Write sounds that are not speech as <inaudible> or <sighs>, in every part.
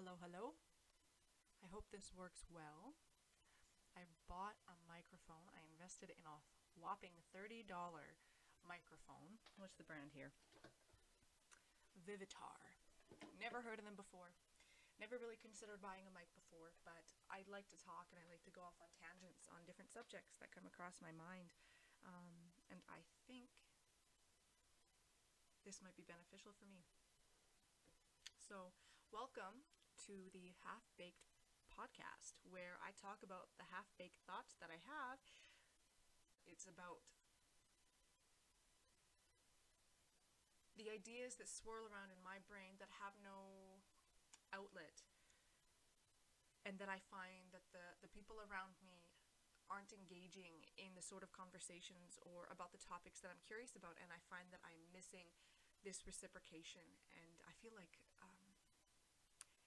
Hello, hello. I hope this works well. I bought a microphone. I invested in a whopping $30 microphone. What's the brand here? Vivitar. Never heard of them before. Never really considered buying a mic before, but I like to talk and I like to go off on tangents on different subjects that come across my mind. Um, and I think this might be beneficial for me. So, welcome to the Half Baked podcast, where I talk about the half baked thoughts that I have. It's about the ideas that swirl around in my brain that have no outlet and that I find that the, the people around me aren't engaging in the sort of conversations or about the topics that I'm curious about and I find that I'm missing this reciprocation and I feel like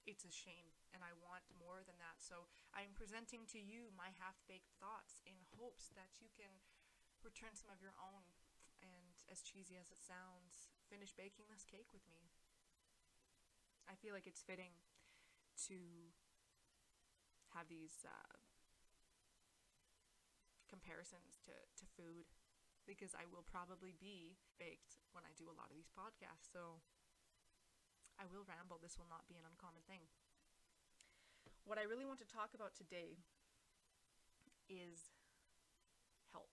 it's a shame and I want more than that so I'm presenting to you my half-baked thoughts in hopes that you can return some of your own and as cheesy as it sounds finish baking this cake with me I feel like it's fitting to have these uh, comparisons to, to food because I will probably be baked when I do a lot of these podcasts. So I will ramble. This will not be an uncommon thing. What I really want to talk about today is help.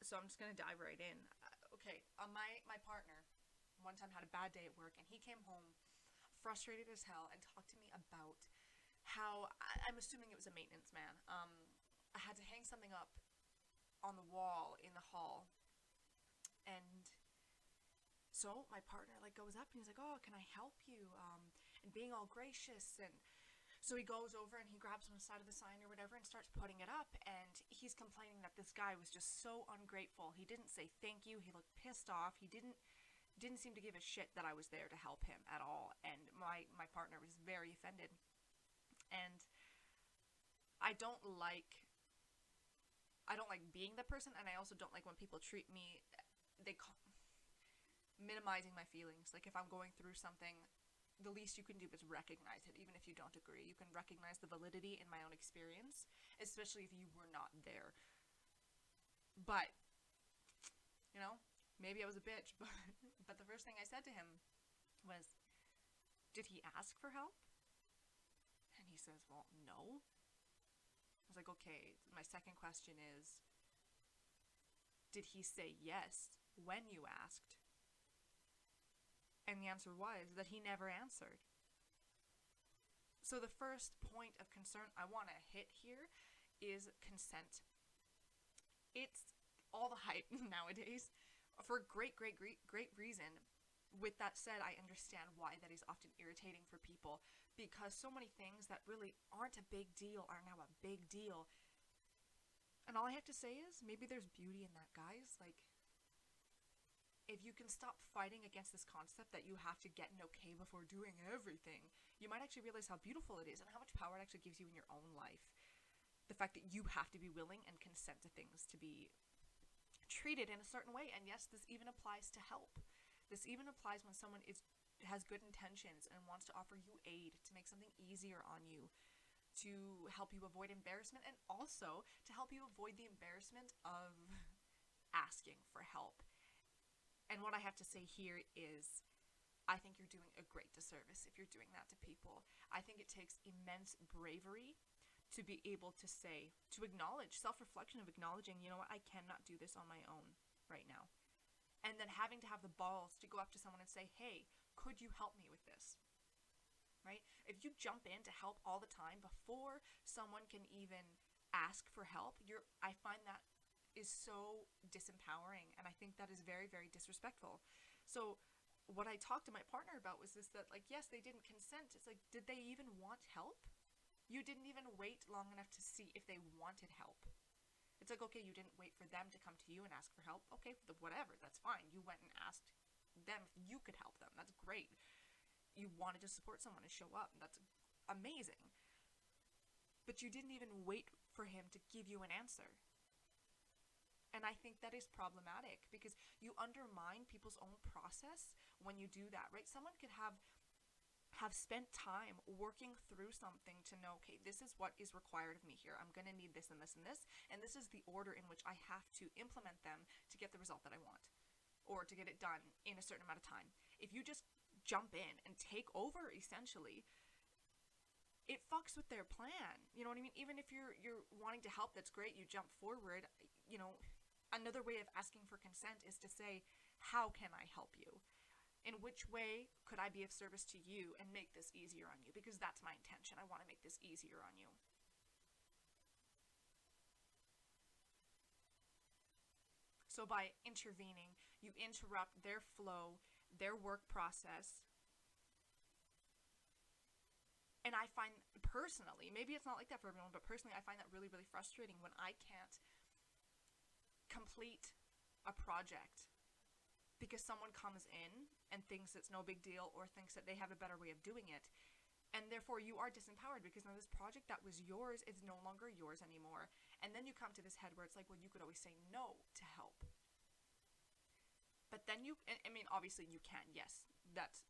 So I'm just going to dive right in. Uh, okay, uh, my my partner one time had a bad day at work and he came home frustrated as hell and talked to me about how I, am assuming it was a maintenance man. Um, I had to hang something up on the wall in the hall, and so my partner like goes up and he's like, "Oh, can I help you?" Um, and being all gracious and. So he goes over and he grabs one side of the sign or whatever and starts putting it up. And he's complaining that this guy was just so ungrateful. He didn't say thank you. He looked pissed off. He didn't didn't seem to give a shit that I was there to help him at all. And my, my partner was very offended. And I don't like I don't like being the person and I also don't like when people treat me they call minimizing my feelings. Like if I'm going through something, the least you can do is recognize it, even if you don't agree. You can recognize the validity in my own experience, especially if you were not there. But you know, maybe I was a bitch, <laughs> but but the first thing I said to him was, "Did he ask for help?" And he says, "Well, no." I was like, "Okay." My second question is, "Did he say yes when you asked?" And the answer was that he never answered. So the first point of concern I want to hit here is consent. It's all the <laughs> hype nowadays for great, great, great, great reason. With that said, I understand why that is often irritating for people because so many things that really aren't a big deal are now a big deal. And all I have to say is maybe there's beauty in that, guys. Like, if you can stop fighting against this concept that you have to get an okay before doing everything, you might actually realize how beautiful it is and how much power it actually gives you in your own life. The fact that you have to be willing and consent to things to be treated in a certain way. And yes, this even applies to help. This even applies when someone is has good intentions and wants to offer you aid to make something easier on you, to help you avoid embarrassment, and also to help you avoid the embarrassment of <laughs> asking for help. And what I have to say here is I think you're doing a great disservice if you're doing that to people. I think it takes immense bravery to be able to say, to acknowledge, self reflection of acknowledging, you know what, I cannot do this on my own right now. And then having to have the balls to go up to someone and say, hey, could you help me with this? Right? If you jump in to help all the time before someone can even ask for help, you're I find that is so disempowering and I think that is very very disrespectful. So what I talked to my partner about was this that like yes, they didn't consent. It's like did they even want help? You didn't even wait long enough to see if they wanted help. It's like, okay, you didn't wait for them to come to you and ask for help. Okay, whatever, that's fine. You went and asked them if you could help them. That's great. You wanted to support someone and show up. That's amazing. But you didn't even wait for him to give you an answer. And I think that is problematic because you undermine people's own process when you do that, right? Someone could have have spent time working through something to know, okay, this is what is required of me here. I'm going to need this and this and this, and this is the order in which I have to implement them to get the result that I want or to get it done in a certain amount of time. If you just jump in and take over essentially, it fucks with their plan. You know what I mean? Even if you're you're wanting to help, that's great. You jump forward. You know, another way of asking for consent is to say, "How can I help you?" in which way could I be of service to you and make this easier on you? Because that's my intention. I want to make this easier on you. So, by intervening, you interrupt their flow, their work process. And I find personally, maybe it's not like that for everyone, but personally, I find that really, really frustrating when I can't complete a project because someone comes in and thinks it's no big deal or thinks that they have a better way of doing it. And therefore, you are disempowered because now this project that was yours is no longer yours anymore. And then you come to this head where it's like, well, you could always say no to help. But then you, I mean, obviously you can, yes. That's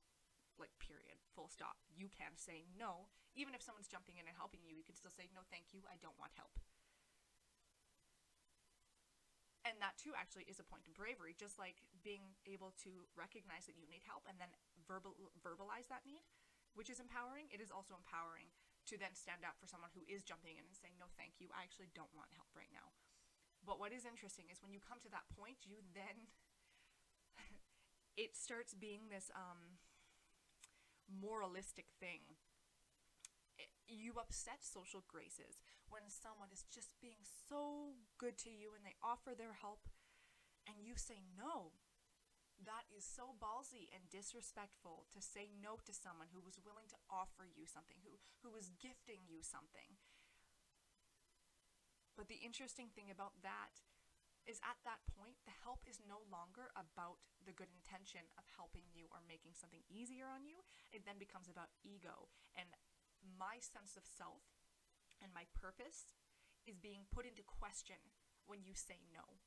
like, period, full stop. You can say no. Even if someone's jumping in and helping you, you can still say, no, thank you, I don't want help and that too actually is a point of bravery just like being able to recognize that you need help and then verbal verbalize that need which is empowering. It is also empowering to then stand up for someone who is jumping in and saying no thank you. I actually don't want help right now. But what is interesting is when you come to that point you then <laughs> it starts being this um moralistic thing. You upset social graces when someone is just being so good to you and they offer their help and you say no. That is so ballsy and disrespectful to say no to someone who was willing to offer you something, who, who was gifting you something. But the interesting thing about that is at that point, the help is no longer about the good intention of helping you or making something easier on you. It then becomes about ego and my sense of self and my purpose is being put into question when you say no.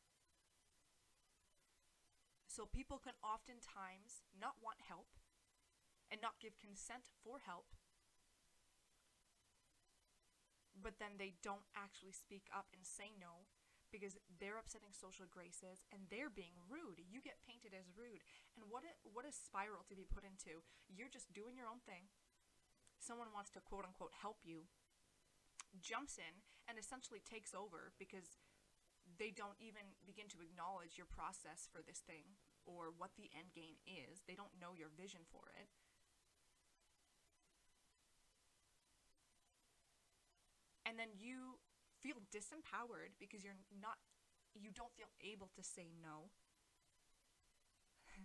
So people can oftentimes not want help and not give consent for help, but then they don't actually speak up and say no because they're upsetting social graces and they're being rude. You get painted as rude. And what a what a spiral to be put into. You're just doing your own thing someone wants to quote unquote help you, jumps in and essentially takes over because they don't even begin to acknowledge your process for this thing or what the end game is. They don't know your vision for it. And then you feel disempowered because you're not you don't feel able to say no <laughs>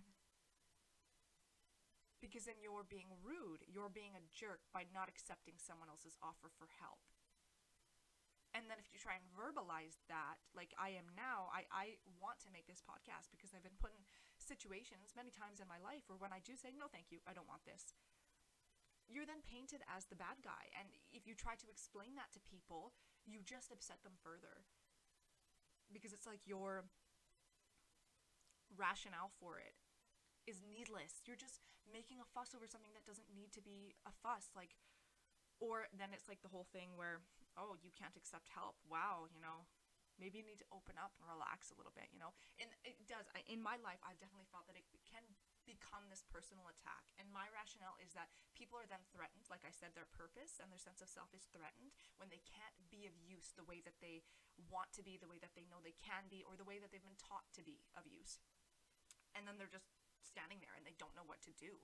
because then you're being rude. You're being a jerk by not accepting someone else's offer for help. And then if you try and verbalize that, like I am now, I, I want to make this podcast because I've been put in situations many times in my life where when I do say, no, thank you, I don't want this, you're then painted as the bad guy. And if you try to explain that to people, you just upset them further. Because it's like your rationale for it is needless. You're just making a fuss over something that doesn't need to be a fuss. Like, or then it's like the whole thing where, oh, you can't accept help. Wow, you know, maybe you need to open up and relax a little bit, you know? And it does. I, in my life, I've definitely felt that it can become this personal attack. And my rationale is that people are then threatened. Like I said, their purpose and their sense of self is threatened when they can't be of use the way that they want to be, the way that they know they can be, or the way that they've been taught to be of use. And then they're just standing there and they don't know what to do.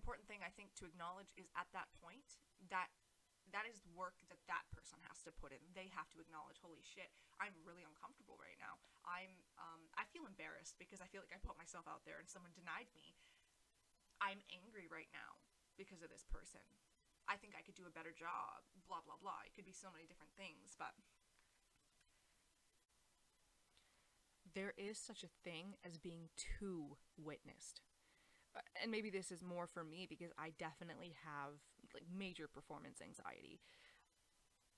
Important thing I think to acknowledge is at that point that that is work that that person has to put in. They have to acknowledge, holy shit, I'm really uncomfortable right now. I'm, um, I feel embarrassed because I feel like I put myself out there and someone denied me. I'm angry right now because of this person. I think I could do a better job. Blah blah blah. It could be so many different things, but there is such a thing as being too witnessed. And maybe this is more for me because I definitely have like major performance anxiety.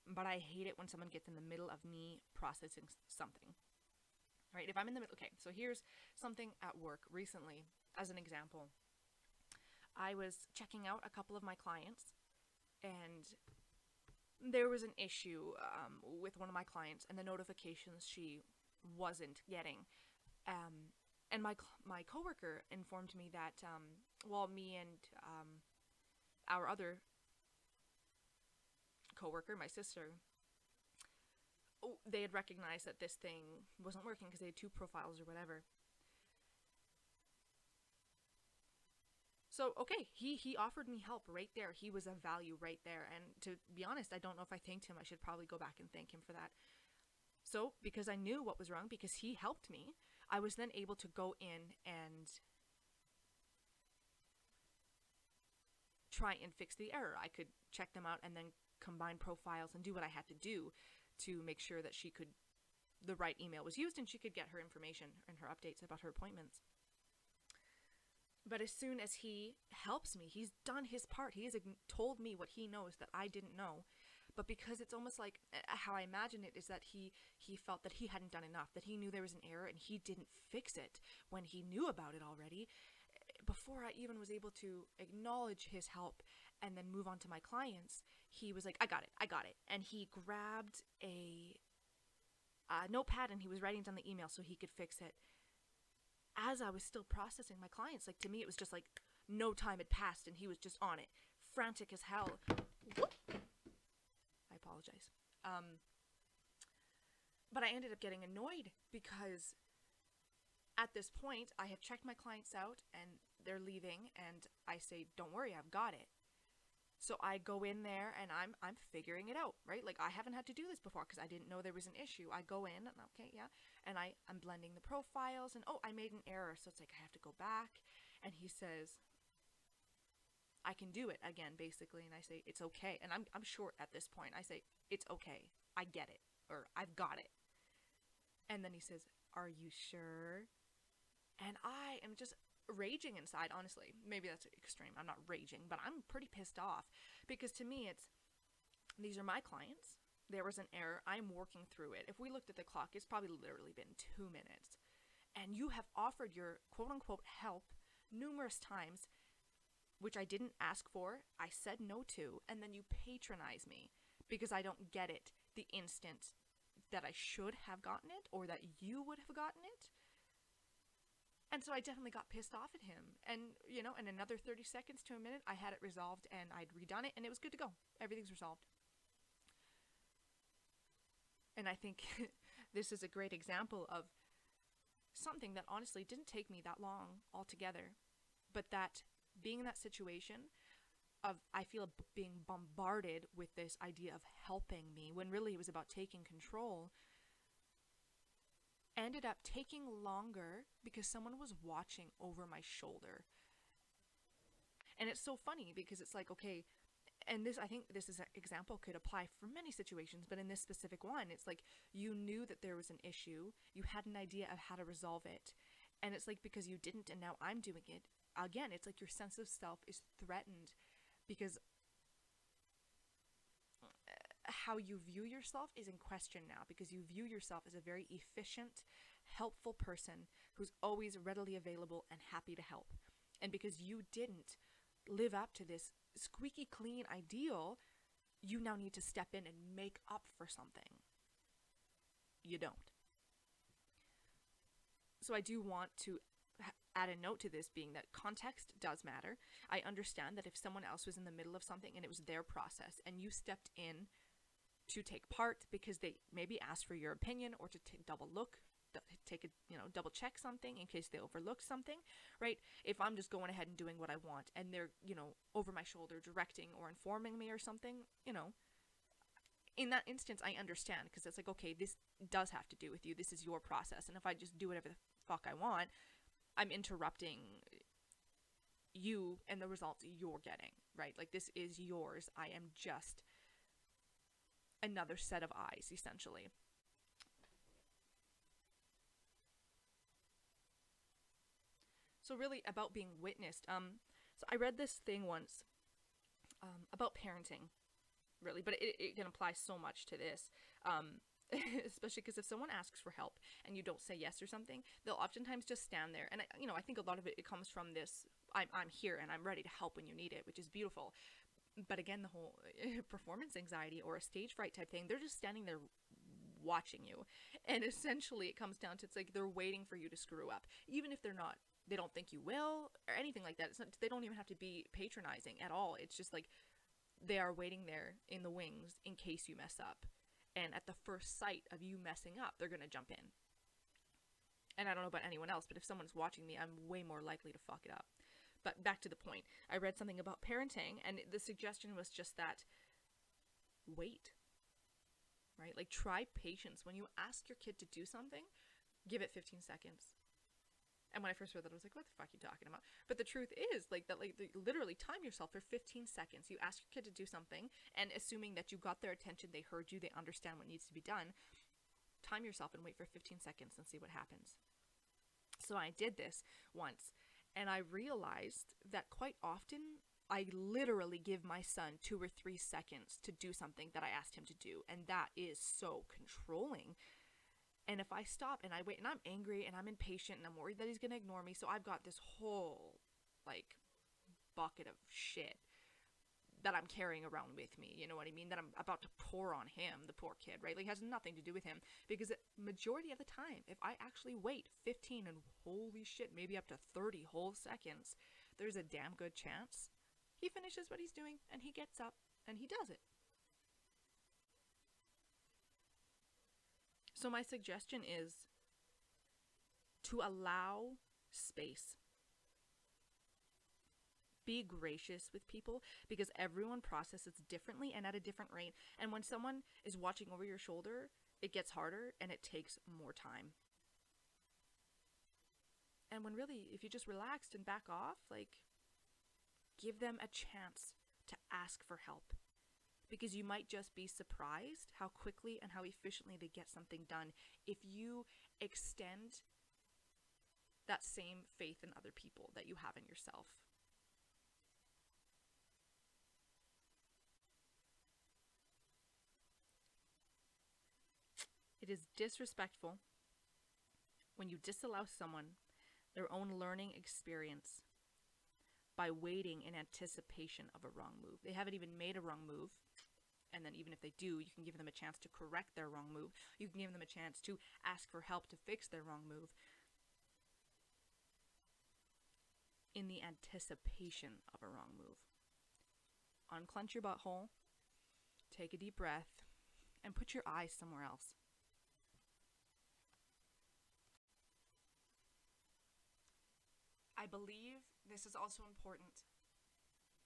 But I hate it when someone gets in the middle of me processing something. Right? If I'm in the middle, okay, so here's something at work recently as an example. I was checking out a couple of my clients, and there was an issue um, with one of my clients and the notifications she wasn't getting. Um, and my my coworker informed me that um, while me and um, our other coworker, my sister, oh, they had recognized that this thing wasn't working because they had two profiles or whatever. So okay, he he offered me help right there. He was of value right there. And to be honest, I don't know if I thanked him. I should probably go back and thank him for that. So because I knew what was wrong, because he helped me, I was then able to go in and try and fix the error. I could check them out and then combine profiles and do what I had to do to make sure that she could the right email was used and she could get her information and her updates about her appointments. But as soon as he helps me, he's done his part. He has told me what he knows that I didn't know. But because it's almost like uh, how I imagine it is that he he felt that he hadn't done enough, that he knew there was an error and he didn't fix it when he knew about it already. Before I even was able to acknowledge his help and then move on to my clients, he was like, "I got it, I got it," and he grabbed a, a notepad and he was writing down the email so he could fix it as I was still processing my clients, like to me, it was just like no time had passed and he was just on it, frantic as hell. Whoop. Apologize. Um, but I ended up getting annoyed because at this point, I have checked my clients out and they're leaving, and I say, "Don't worry, I've got it." So I go in there and I'm I'm figuring it out, right? Like I haven't had to do this before because I didn't know there was an issue. I go in and okay, yeah, and I I'm blending the profiles and oh, I made an error, so it's like I have to go back. And he says, I can do it again, basically, and I say it's okay. And I'm I'm short at this point. I say it's okay. I get it, or I've got it. And then he says, "Are you sure?" And I am just raging inside, honestly. Maybe that's extreme. I'm not raging, but I'm pretty pissed off because to me, it's these are my clients. There was an error. I'm working through it. If we looked at the clock, it's probably literally been two minutes. And you have offered your quote unquote help numerous times, which I didn't ask for. I said no to. And then you patronize me because I don't get it the instant that I should have gotten it or that you would have gotten it. And so I definitely got pissed off at him. And, you know, in another 30 seconds to a minute, I had it resolved and I'd redone it and it was good to go. Everything's resolved. And I think <laughs> this is a great example of something that honestly didn't take me that long altogether, but that being in that situation of I feel being bombarded with this idea of helping me when really it was about taking control ended up taking longer because someone was watching over my shoulder. And it's so funny because it's like, okay, and this, I think this is an example could apply for many situations, but in this specific one, it's like you knew that there was an issue, you had an idea of how to resolve it. And it's like because you didn't, and now I'm doing it, again, it's like your sense of self is threatened because uh, how you view yourself is in question now because you view yourself as a very efficient, helpful person who's always readily available and happy to help. And because you didn't live up to this squeaky clean ideal, you now need to step in and make up for something. You don't. So I do want to add a note to this being that context does matter. I understand that if someone else was in the middle of something and it was their process and you stepped in to take part because they maybe asked for your opinion or to t- double look take a you know double check something in case they overlook something right? If i'm just going ahead and doing what i want and they're you know over my shoulder directing or informing me or something you know in that instance i understand because it's like okay this does have to do with you. This is your process. And if i just do whatever the fuck i want i'm interrupting you and the results you're getting right like this is yours i am just another set of eyes, essentially. So really about being witnessed. Um, so I read this thing once um, about parenting, really, but it, it can apply so much to this. Um, <laughs> especially because if someone asks for help and you don't say yes or something, they'll oftentimes just stand there. And I, you know, I think a lot of it, it comes from this: I'm I'm here and I'm ready to help when you need it, which is beautiful. But again, the whole <laughs> performance anxiety or a stage fright type thing, they're just standing there watching you, and essentially it comes down to it's like they're waiting for you to screw up, even if they're not. They don't think you will or anything like that. It's not, they don't even have to be patronizing at all. It's just like they are waiting there in the wings in case you mess up and at the first sight of you messing up, they're going to jump in. And I don't know about anyone else, but if someone's watching me, I'm way more likely to fuck it up. But back to the point, I read something about parenting, and the suggestion was just that wait, right? Like, try patience. When you ask your kid to do something, give it 15 seconds. And when I first read that, I was like, what the fuck are you talking about? But the truth is, like, that, like, literally time yourself for 15 seconds. You ask your kid to do something, and assuming that you got their attention, they heard you, they understand what needs to be done, time yourself and wait for 15 seconds and see what happens. So I did this once, and I realized that quite often I literally give my son two or three seconds to do something that I asked him to do, and that is so controlling and if I stop and I wait and I'm angry and I'm impatient and I'm worried that he's going to ignore me, so I've got this whole like bucket of shit that I'm carrying around with me, you know what I mean? That I'm about to pour on him, the poor kid, right? Like has nothing to do with him because majority of the time, if I actually wait 15 and holy shit, maybe up to 30 whole seconds, there's a damn good chance he finishes what he's doing and he gets up and he does it. So, my suggestion is to allow space. Be gracious with people because everyone processes differently and at a different rate. And when someone is watching over your shoulder, it gets harder and it takes more time. And when really, if you just relaxed and back off, like, give them a chance to ask for help because you might just be surprised how quickly and how efficiently they get something done if you extend that same faith in other people that you have in yourself. It is disrespectful when you disallow someone their own learning experience by waiting in anticipation of a wrong move. They haven't even made a wrong move, and then even if they do, you can give them a chance to correct their wrong move. You can give them a chance to ask for help to fix their wrong move. In the anticipation of a wrong move. Unclench your butthole, take a deep breath, and put your eyes somewhere else. I believe this is also important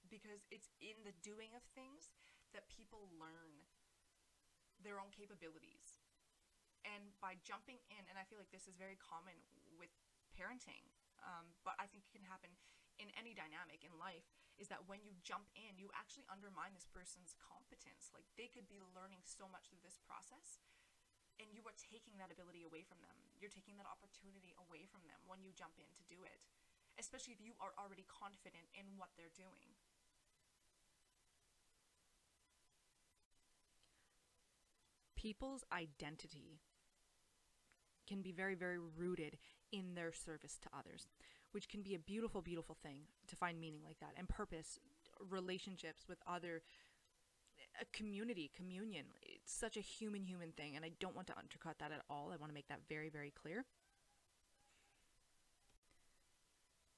because it's in the doing of things that people learn their own capabilities. And by jumping in, and I feel like this is very common with parenting, um, but I think it can happen in any dynamic in life, is that when you jump in, you actually undermine this person's competence. Like they could be learning so much through this process, and you are taking that ability away from them. You're taking that opportunity away from them when you jump in to do it, especially if you are already confident in what they're doing. People's identity can be very, very rooted in their service to others, which can be a beautiful, beautiful thing to find meaning like that and purpose, relationships with other, a community, communion. It's such a human, human thing, and I don't want to undercut that at all. I want to make that very, very clear.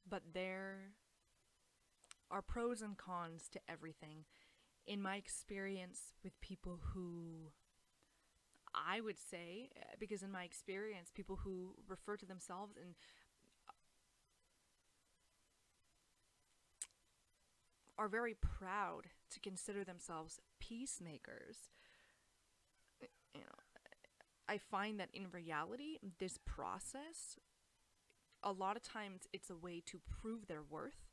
But there are pros and cons to everything. In my experience with people who I would say, uh, because in my experience, people who refer to themselves and are very proud to consider themselves peacemakers. You know, I find that in reality, this process, a lot of times, it's a way to prove their worth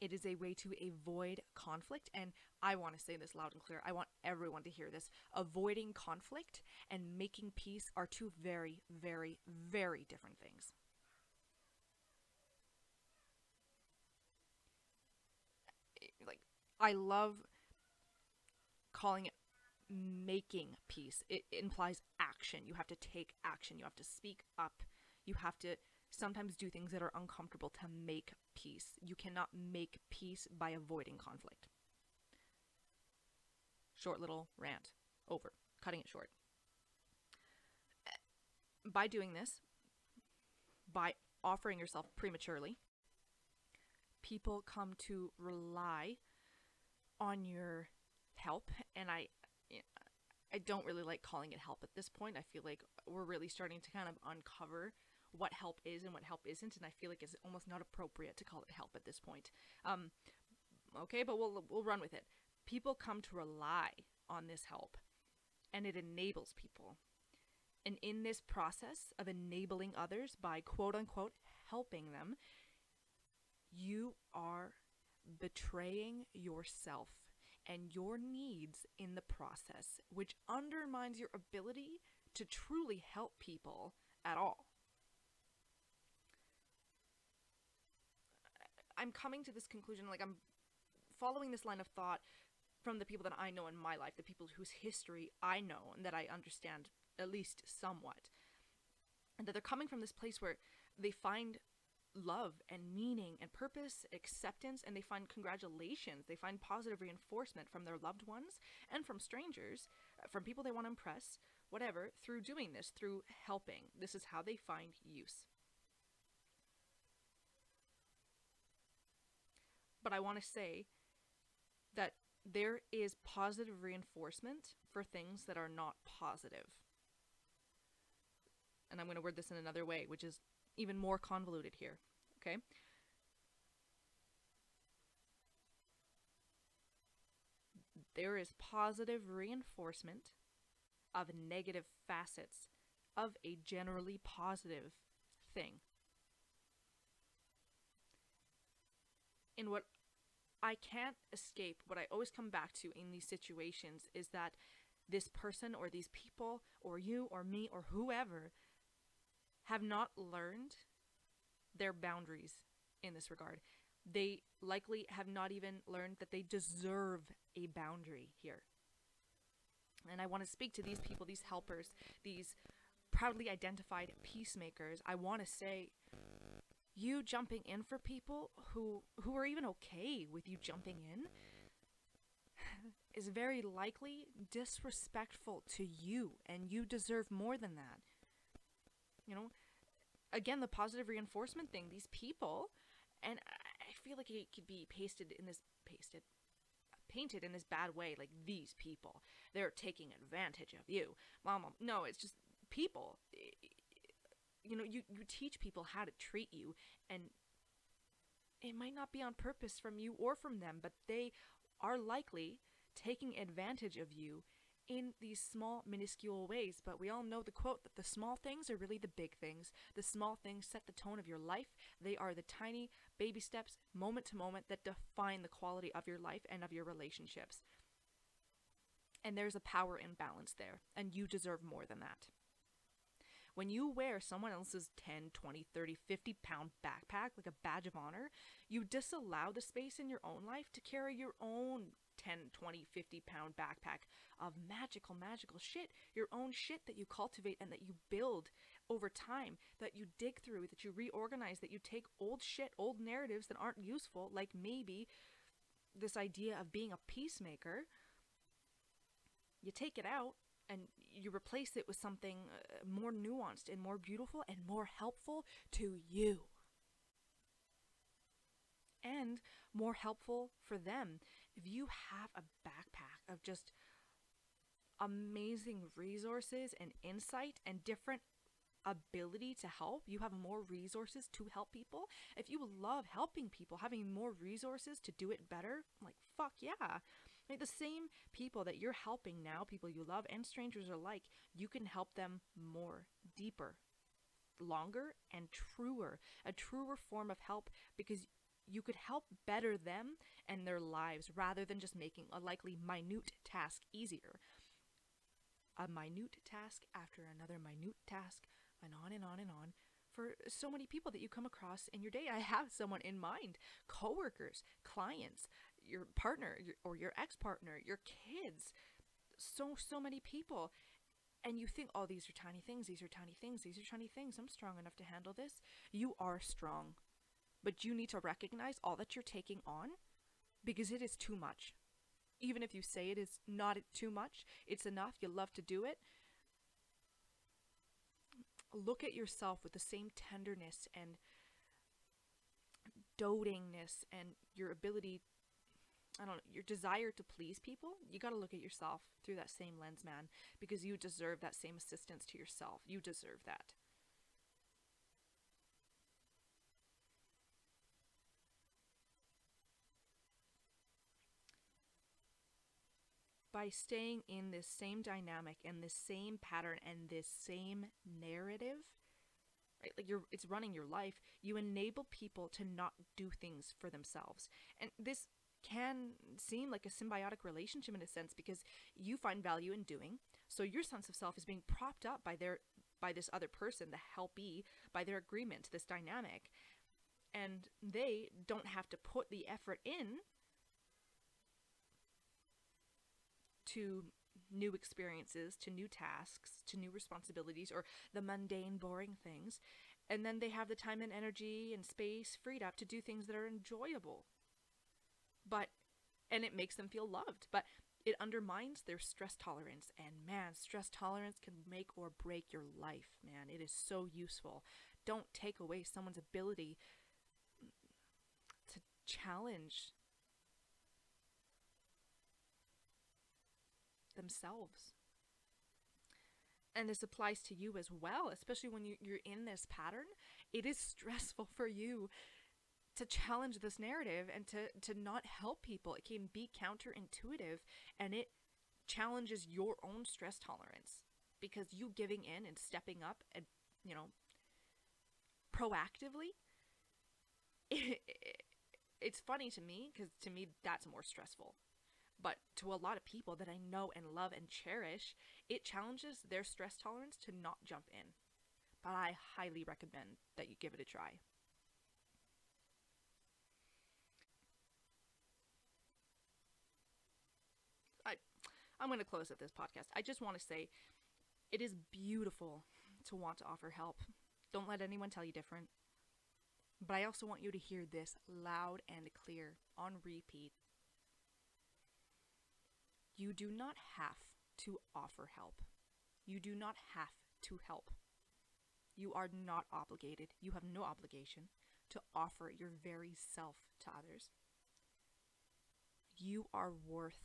it is a way to avoid conflict. And I want to say this loud and clear. I want everyone to hear this. Avoiding conflict and making peace are two very, very, very different things. Eh, like, I love calling it making peace. It implies action. You have to take action. You have to speak up. You have to sometimes do things that are uncomfortable to make peace. You cannot make peace by avoiding conflict. Short little rant. Over. Cutting it short. By doing this, by offering yourself prematurely, people come to rely on your help and I I don't really like calling it help at this point. I feel like we're really starting to kind of uncover what help is and what help isn't, and I feel like it's almost not appropriate to call it help at this point. Um, okay, but we'll we'll run with it. People come to rely on this help, and it enables people. And in this process of enabling others by quote unquote helping them, you are betraying yourself and your needs in the process, which undermines your ability to truly help people at all. I'm coming to this conclusion, like, I'm following this line of thought from the people that I know in my life, the people whose history I know and that I understand at least somewhat. And that they're coming from this place where they find love and meaning and purpose, acceptance, and they find congratulations. They find positive reinforcement from their loved ones and from strangers, uh, from people they want to impress, whatever, through doing this, through helping. This is how they find use. But I want to say that there is positive reinforcement for things that are not positive. And I'm going to word this in another way, which is even more convoluted here. Okay? There is positive reinforcement of negative facets of a generally positive thing. And what I can't escape, what I always come back to in these situations is that this person or these people or you or me or whoever have not learned their boundaries in this regard. They likely have not even learned that they deserve a boundary here. And I want to speak to these people, these helpers, these proudly identified peacemakers. I want to say you jumping in for people who who are even okay with you jumping in <laughs> is very likely disrespectful to you and you deserve more than that. You know, again the positive reinforcement thing these people and i feel like it could be pasted in this pasted painted in this bad way like these people. They're taking advantage of you. Mama no it's just people you know you, you teach people how to treat you and it might not be on purpose from you or from them but they are likely taking advantage of you in these small, minuscule ways. But we all know the quote that the small things are really the big things. The small things set the tone of your life. They are the tiny baby steps, moment to moment, that define the quality of your life and of your relationships. And there's a power imbalance there, and you deserve more than that. When you wear someone else's 10, 20, 30, 50 pound backpack like a badge of honor, you disallow the space in your own life to carry your own 10, 20, 50 pound backpack of magical, magical shit, your own shit that you cultivate and that you build over time, that you dig through, that you reorganize, that you take old shit, old narratives that aren't useful, like maybe this idea of being a peacemaker, you take it out and you replace it with something uh, more nuanced and more beautiful and more helpful to you. And more helpful for them if you have a backpack of just amazing resources and insight and different ability to help, you have more resources to help people. If you love helping people, having more resources to do it better, like fuck yeah. The same people that you're helping now, people you love and strangers alike, you can help them more, deeper, longer, and truer. A truer form of help because you could help better them and their lives rather than just making a likely minute task easier. A minute task after another minute task, and on and on and on. For so many people that you come across in your day, I have someone in mind coworkers, clients, your partner or your ex partner, your kids, so so many people and you think oh these are tiny things these are tiny things these are tiny things i'm strong enough to handle this. You are strong but you need to recognize all that you're taking on because it is too much. Even if you say it is not too much it's enough you love to do it. Look at yourself with the same tenderness and dotingness and your ability I don't know, your desire to please people, you got to look at yourself through that same lens, man, because you deserve that same assistance to yourself. You deserve that. By staying in this same dynamic and this same pattern and this same narrative, right? Like you're it's running your life, you enable people to not do things for themselves. And this can seem like a symbiotic relationship in a sense because you find value in doing. So your sense of self is being propped up by their by this other person, the helpee, by their agreement, this dynamic. And they don't have to put the effort in to new experiences, to new tasks, to new responsibilities, or the mundane, boring things. And then they have the time and energy and space freed up to do things that are enjoyable. But, and it makes them feel loved. But it undermines their stress tolerance. And man, stress tolerance can make or break your life, man. It is so useful. Don't take away someone's ability to challenge themselves. And this applies to you as well, especially when you, you're in this pattern. It is <laughs> stressful for you to challenge this narrative and to, to not help people. It can be counterintuitive and it challenges your own stress tolerance because you giving in and stepping up and, you know, proactively, it, <laughs> it, it's funny to me because to me, that's more stressful but to a lot of people that I know and love and cherish, it challenges their stress tolerance to not jump in. But I highly recommend that you give it a try. I I'm going to close at this podcast. I just want to say it is beautiful to want to offer help. Don't let anyone tell you different. But I also want you to hear this loud and clear on repeat you do not have to offer help. You do not have to help. You are not obligated. You have no obligation to offer your very self to others. You are worth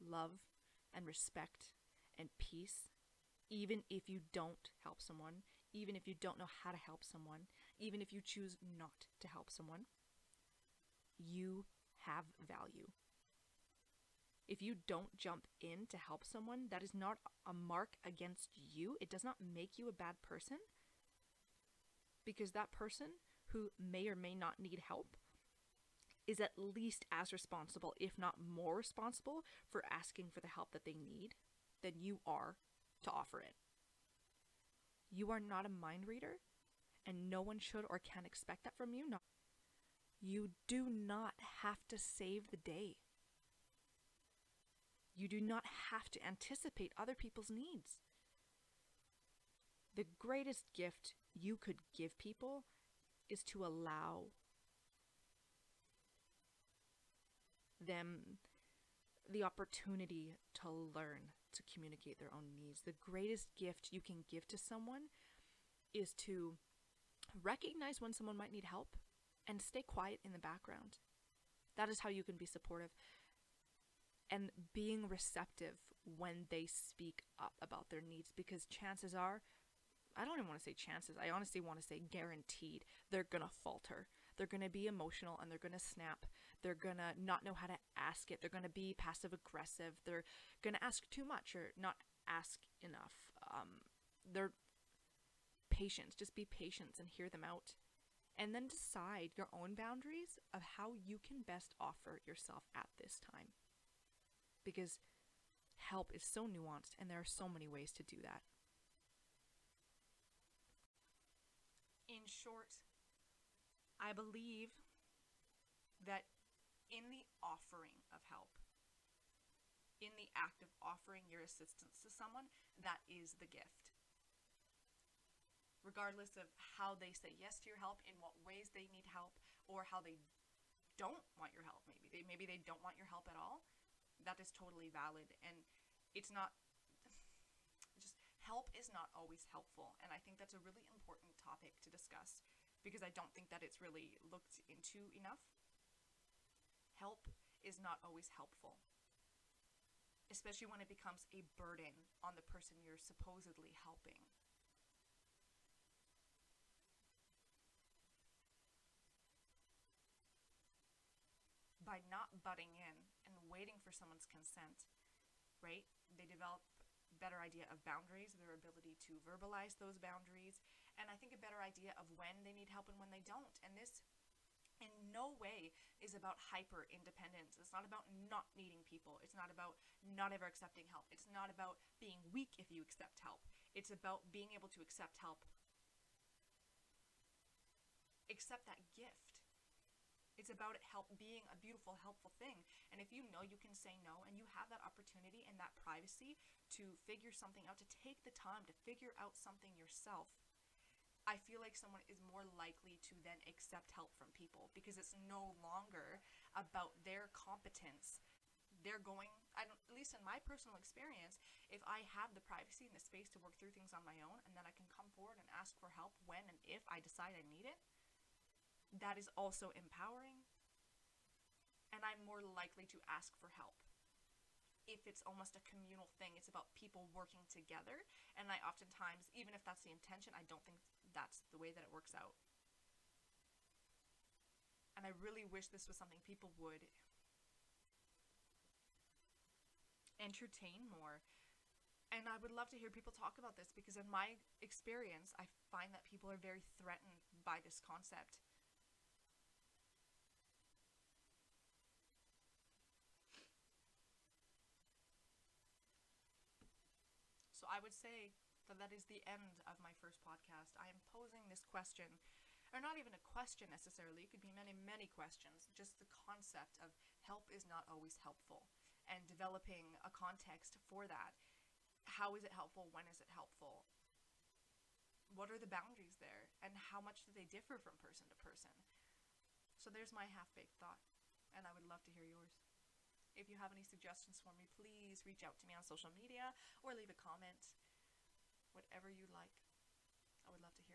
love and respect and peace, even if you don't help someone, even if you don't know how to help someone, even if you choose not to help someone. You have value. If you don't jump in to help someone, that is not a mark against you. It does not make you a bad person. Because that person who may or may not need help is at least as responsible, if not more responsible, for asking for the help that they need than you are to offer it. You are not a mind reader, and no one should or can expect that from you. No. You do not have to save the day. You do not have to anticipate other people's needs. The greatest gift you could give people is to allow them the opportunity to learn to communicate their own needs. The greatest gift you can give to someone is to recognize when someone might need help and stay quiet in the background. That is how you can be supportive and being receptive when they speak up about their needs because chances are I don't even want to say chances. I honestly want to say guaranteed they're going to falter. They're going to be emotional and they're going to snap. They're going to not know how to ask it. They're going to be passive aggressive. They're going to ask too much or not ask enough. Um, they're patience. Just be patient and hear them out. And then decide your own boundaries of how you can best offer yourself at this time because help is so nuanced and there are so many ways to do that. In short, I believe that in the offering of help, in the act of offering your assistance to someone, that is the gift. Regardless of how they say yes to your help, in what ways they need help, or how they don't want your help, maybe they maybe they don't want your help at all. That is totally valid, and it's not <sighs> just help is not always helpful, and I think that's a really important topic to discuss because I don't think that it's really looked into enough. Help is not always helpful especially when it becomes a burden on the person you're supposedly helping. By not butting in and waiting for someone's consent, right? They develop better idea of boundaries, their ability to verbalize those boundaries, and I think a better idea of when they need help and when they don't. And this in no way is about hyper independence. It's not about not needing people. It's not about not ever accepting help. It's not about being weak if you accept help. It's about being able to accept help. Accept that gift. It's about it help being a beautiful, helpful thing. And if you know you can say no and you have that opportunity and that privacy to figure something out, to take the time to figure out something yourself, I feel like someone is more likely to then accept help from people because it's no longer about their competence. They're going, I don't, at least in my personal experience, if I have the privacy and the space to work through things on my own and then I can come forward and ask for help when and if I decide I need it, that is also empowering. And I'm more likely to ask for help if it's almost a communal thing. It's about people working together. And I oftentimes, even if that's the intention, I don't think that's the way that it works out. And I really wish this was something people would entertain more. And I would love to hear people talk about this because, in my experience, I find that people are very threatened by this concept. So I would say that that is the end of my first podcast. I am posing this question, or not even a question necessarily, it could be many, many questions, just the concept of help is not always helpful and developing a context for that. How is it helpful? When is it helpful? What are the boundaries there? And how much do they differ from person to person? So there's my half baked thought, and I would love to hear yours. If you have any suggestions for me, please reach out to me on social media or leave a comment. Whatever you like. I would love to